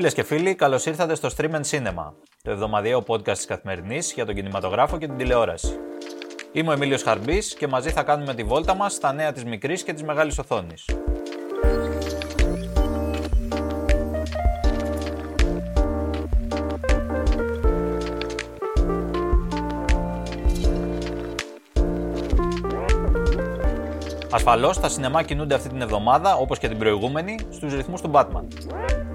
Φίλες και φίλοι, καλώς ήρθατε στο Stream and Cinema, το εβδομαδιαίο podcast της καθημερινής για τον κινηματογράφο και την τηλεόραση. Είμαι ο Εμίλιος Χαρμπής και μαζί θα κάνουμε τη βόλτα μας στα νέα της μικρής και της μεγάλης οθόνης. Ασφαλώς, τα σινεμά κινούνται αυτή την εβδομάδα, όπως και την προηγούμενη, στους ρυθμούς του Batman.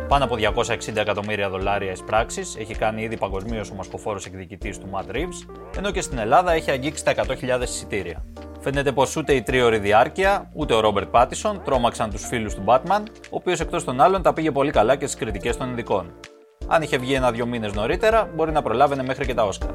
Πάνω από 260 εκατομμύρια δολάρια εισπράξεις έχει κάνει ήδη παγκοσμίως ο μασκοφόρο εκδικητής του Matt Reeves, ενώ και στην Ελλάδα έχει αγγίξει τα 100.000 εισιτήρια. Φαίνεται πως ούτε η τρίωρη διάρκεια, ούτε ο Ρόμπερτ Πάτισον τρόμαξαν τους φίλους του Batman, ο οποίος εκτός των άλλων τα πήγε πολύ καλά και στις κριτικές των ειδικών. Αν είχε βγει ένα-δύο μήνες νωρίτερα, μπορεί να προλάβαινε μέχρι και τα Όσκαρ.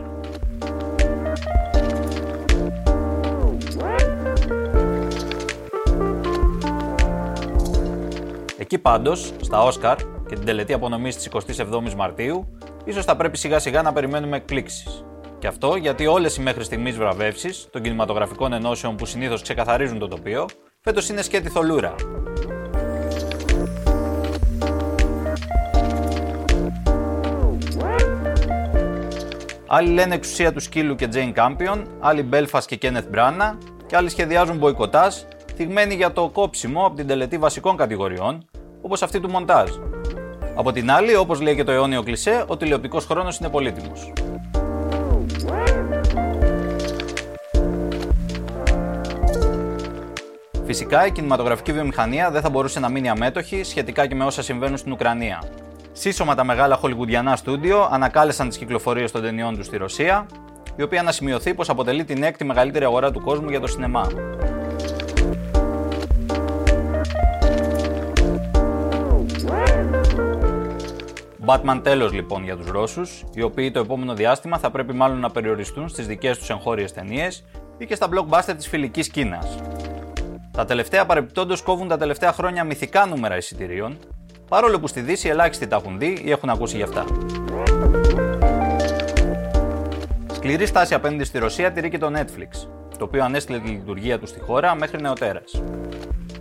Εκεί πάντως, στα Όσκαρ και την τελετή απονομής της 27η Μαρτίου, ίσως θα πρέπει σιγά σιγά να περιμένουμε εκπλήξεις. Και αυτό γιατί όλες οι μέχρι στιγμής βραβεύσεις των κινηματογραφικών ενώσεων που συνήθως ξεκαθαρίζουν το τοπίο, φέτος είναι σκέτη θολούρα. Άλλοι λένε εξουσία του σκύλου και Jane Campion, άλλοι Belfast και Kenneth Branagh και άλλοι σχεδιάζουν μποϊκοτάζ, θυγμένοι για το κόψιμο από την τελετή βασικών κατηγοριών, όπως αυτή του μοντάζ. Από την άλλη, όπως λέει και το αιώνιο κλισέ, ο τηλεοπτικός χρόνος είναι πολύτιμος. Φυσικά, η κινηματογραφική βιομηχανία δεν θα μπορούσε να μείνει αμέτωχη σχετικά και με όσα συμβαίνουν στην Ουκρανία. Σύσσωμα τα μεγάλα χολιγουδιανά στούντιο ανακάλεσαν τις κυκλοφορίες των ταινιών τους στη Ρωσία, η οποία να σημειωθεί πως αποτελεί την έκτη μεγαλύτερη αγορά του κόσμου για το σινεμά. Batman τέλος λοιπόν για τους Ρώσους, οι οποίοι το επόμενο διάστημα θα πρέπει μάλλον να περιοριστούν στις δικές τους εγχώριες ταινίες ή και στα blockbuster της φιλικής Κίνας. Τα τελευταία παρεπιπτόντω κόβουν τα τελευταία χρόνια μυθικά νούμερα εισιτηρίων, παρόλο που στη Δύση ελάχιστοι τα έχουν δει ή έχουν ακούσει γι' αυτά. Σκληρή στάση απέναντι στη Ρωσία τηρεί και το Netflix, το οποίο ανέστηλε τη λειτουργία του στη χώρα μέχρι νεοτέρας.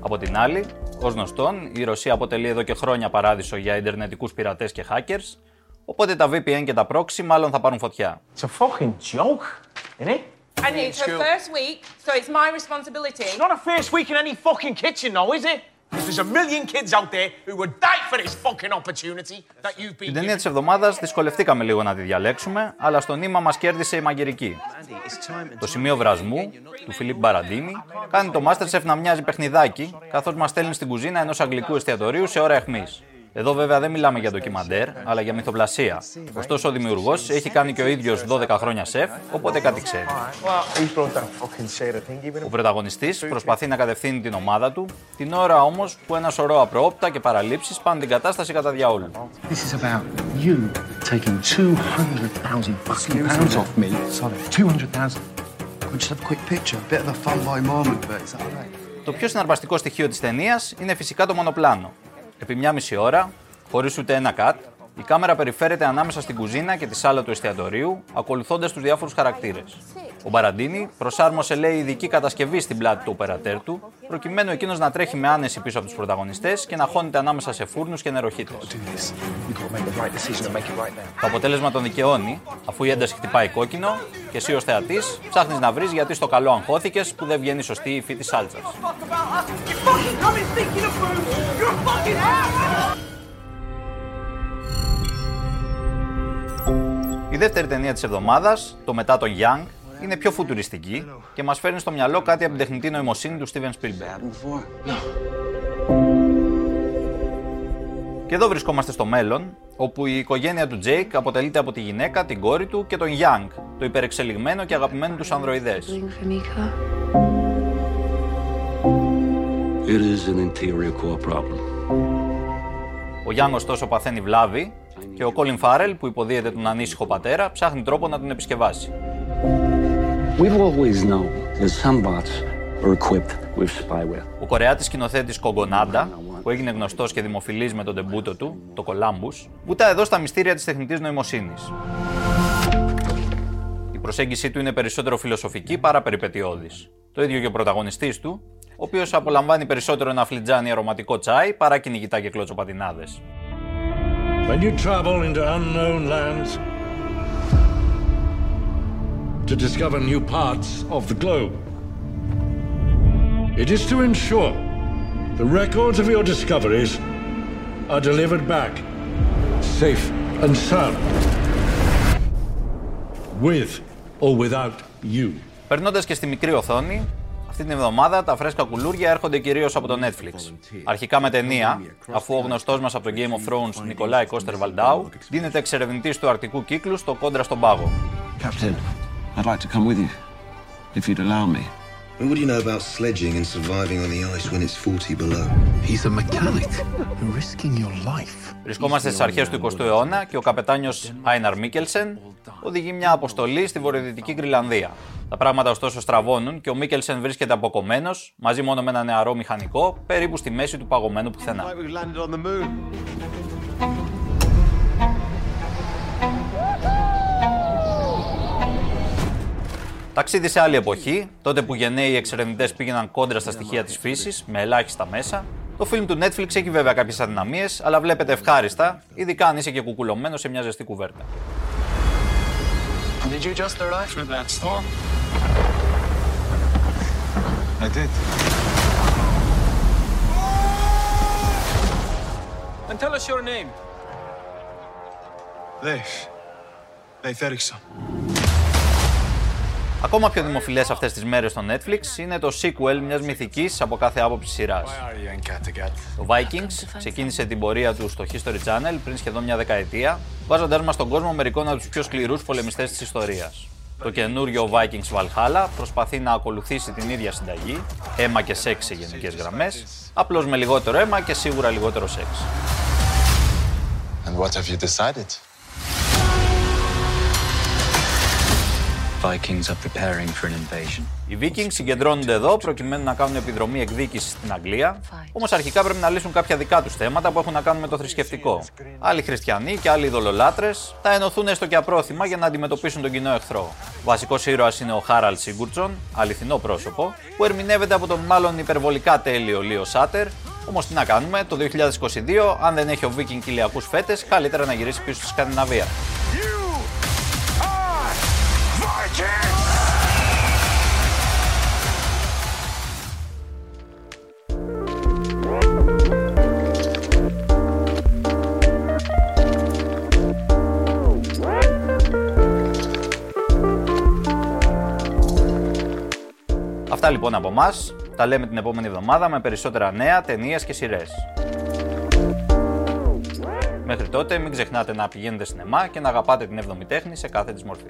Από την άλλη, ω γνωστόν, η Ρωσία αποτελεί εδώ και χρόνια παράδεισο για ιντερνετικού πειρατέ και hackers, οπότε τα VPN και τα proxy μάλλον θα πάρουν φωτιά. It's a fucking joke, isn't it? And it's her first week, so it's my responsibility. It's not a first week in any fucking kitchen, though, is it? Because there's a million kids out there who would die for this fucking opportunity that you've been Την ταινία της εβδομάδας δυσκολευτήκαμε λίγο να τη διαλέξουμε, αλλά στο νήμα μας κέρδισε η μαγειρική. Το σημείο βρασμού του Φιλίπ Μπαραντίνη κάνει το Masterchef να μοιάζει παιχνιδάκι, καθώς μας στέλνει στην κουζίνα ενός αγγλικού εστιατορίου σε ώρα αιχμής. Εδώ βέβαια δεν μιλάμε για ντοκιμαντέρ, αλλά για μυθοπλασία. Ωστόσο ο δημιουργός έχει κάνει και ο ίδιος 12 χρόνια σεφ, οπότε κάτι ξέρει. Well, who brought that fucking Sarah thingy with Ο him? πρωταγωνιστής προσπαθεί να κατευθύνει την ομάδα του, την ώρα όμως που ένα σωρό απρόοπτα και παραλήψεις πάνε την κατάσταση κατά διαόλου. This is about you taking 200,000 fucking pounds off me. Sorry. 200,000. We'll just have a quick picture; Bit of a fun boy moment, but it's alright. Το πιο συναρπαστικό στοιχείο της ταινίας είναι φυσικά το μονοπλάνο. Επί μια μισή ώρα, χωρίς ούτε ένα cut, η κάμερα περιφέρεται ανάμεσα στην κουζίνα και τη σάλα του εστιατορίου, ακολουθώντας τους διάφορους χαρακτήρες. Ο Μπαραντίνη προσάρμοσε, λέει, ειδική κατασκευή στην πλάτη του οπερατέρ του, προκειμένου εκείνος να τρέχει με άνεση πίσω από τους πρωταγωνιστές και να χώνεται ανάμεσα σε φούρνους και νεροχύτες. Do this. You've got to make the right decision and make it right now. Το αποτέλεσμα τον δικαιώνει, αφού η ένταση χτυπάει κόκκινο και εσύ ως θεατής ψάχνεις να βρεις γιατί στο καλό αγχώθηκες που δεν βγαίνει σωστή η υφή τη σάλτσα. Δεύτερη ταινία της εβδομάδας, το μετά τον Young, είναι πιο φουτουριστική και μας φέρνει στο μυαλό κάτι από την τεχνητή νοημοσύνη του Steven Spielberg. Before? No. Και εδώ βρισκόμαστε στο μέλλον, όπου η οικογένεια του Jake αποτελείται από τη γυναίκα, την κόρη του και τον Young, το υπερεξελιγμένο και αγαπημένο τους ανδροειδές. for me, Carl? It is an interior core problem. Ο Young ωστόσο παθαίνει βλάβη και ο Colin Farrell, που υποδίεται τον ανήσυχο πατέρα, ψάχνει τρόπο να τον επισκευάσει. We've always known that some bots are equipped with spyware. Ο Κορεάτης σκηνοθέτης Κογκονάντα, που έγινε γνωστός και δημοφιλής με τον τεμπούτο του, το Columbus, βουτά εδώ στα μυστήρια της τεχνητής νοημοσύνης. Η προσέγγιση του είναι περισσότερο φιλοσοφική παρά περιπετειώδης. Το ίδιο και ο πρωταγωνιστής του, ο οποίος απολαμβάνει περισσότερο ένα φλιτζάνι αρωματικό τσάι παρά κυνηγητά και κλωτσοπατινάδες. When you travel into unknown lands to discover new parts of the globe, it is to ensure the records of your discoveries are delivered back safe and sound. With or without you. Περνώντα και στη μικρή οθόνη, αυτή την εβδομάδα τα φρέσκα κουλούρια έρχονται κυρίως από το Netflix. Αρχικά με ταινία, αφού ο γνωστός μας από το Game of Thrones Νικολάη Κώστερ Βαλντάου δίνεται εξερευνητής του Αρκτικού κύκλου στο κόντρα στον πάγο. Captain, I'd like to come with you, if you'd allow me. What do you know about sledging and surviving on the ice when it's 40 below? He's a mechanic. You're risking your life. Βρισκόμαστε στις αρχές του 20ου αιώνα και ο καπετάνιος Άιναρ Μίκελσεν οδηγεί μια αποστολή στη βορειοδυτική Γκριλανδία. Τα πράγματα ωστόσο στραβώνουν και ο Μίκελσεν βρίσκεται αποκομμένος μαζί μόνο με ένα νεαρό μηχανικό περίπου στη μέση του παγωμένου πουθενά. We've landed on the moon. Ταξίδι σε άλλη εποχή, τότε που γενναίοι εξερευνητές πήγαιναν κόντρα στα στοιχεία της φύσης με ελάχιστα μέσα. Το φιλμ του Netflix έχει βέβαια κάποιες αδυναμίες, αλλά βλέπετε ευχάριστα, ειδικά αν είσαι και κουκουλωμένος σε μια ζεστή κουβέρτα. Did you just arrive from that storm? I did. And tell us your name. Leif. Leif Erikson. Ακόμα πιο δημοφιλές αυτές τις μέρες στο Netflix είναι το sequel μιας μυθικής από κάθε άποψη σειράς. Are you in Kattegat? Το Vikings ξεκίνησε την πορεία του στο History Channel πριν σχεδόν μια δεκαετία, βάζοντάς μας στον κόσμο μερικών από τους πιο σκληρούς πολεμιστές της ιστορίας. Το καινούριο Vikings Valhalla προσπαθεί να ακολουθήσει την ίδια συνταγή, αίμα και σεξ σε γενικές γραμμές, απλώς με λιγότερο αίμα και σίγουρα λιγότερο σεξ. And what have you decided? Vikings are preparing for an invasion. Οι Vikings συγκεντρώνονται εδώ προκειμένου να κάνουν επιδρομή εκδίκησης στην Αγγλία, όμως αρχικά πρέπει να λύσουν κάποια δικά τους θέματα που έχουν να κάνουν με το θρησκευτικό. Άλλοι χριστιανοί και άλλοι ειδωλολάτρε θα ενωθούν έστω και απρόθυμα για να αντιμετωπίσουν τον κοινό εχθρό. Βασικός ήρωας είναι ο Χάραλ Σίγκουρτσον, αληθινό πρόσωπο, που ερμηνεύεται από τον μάλλον υπερβολικά τέλειο Λίο Σάτερ. Όμως τι να κάνουμε, το 2022, αν δεν έχει ο Viking κοιλιακού φέτες, καλύτερα να γυρίσει πίσω στη Σκανδιναβία. Λοιπόν από εμάς. Τα λέμε την επόμενη εβδομάδα με περισσότερα νέα, ταινίες και σειρές. Μέχρι τότε μην ξεχνάτε να πηγαίνετε σινεμά και να αγαπάτε την 7η τέχνη σε κάθε της μορφή.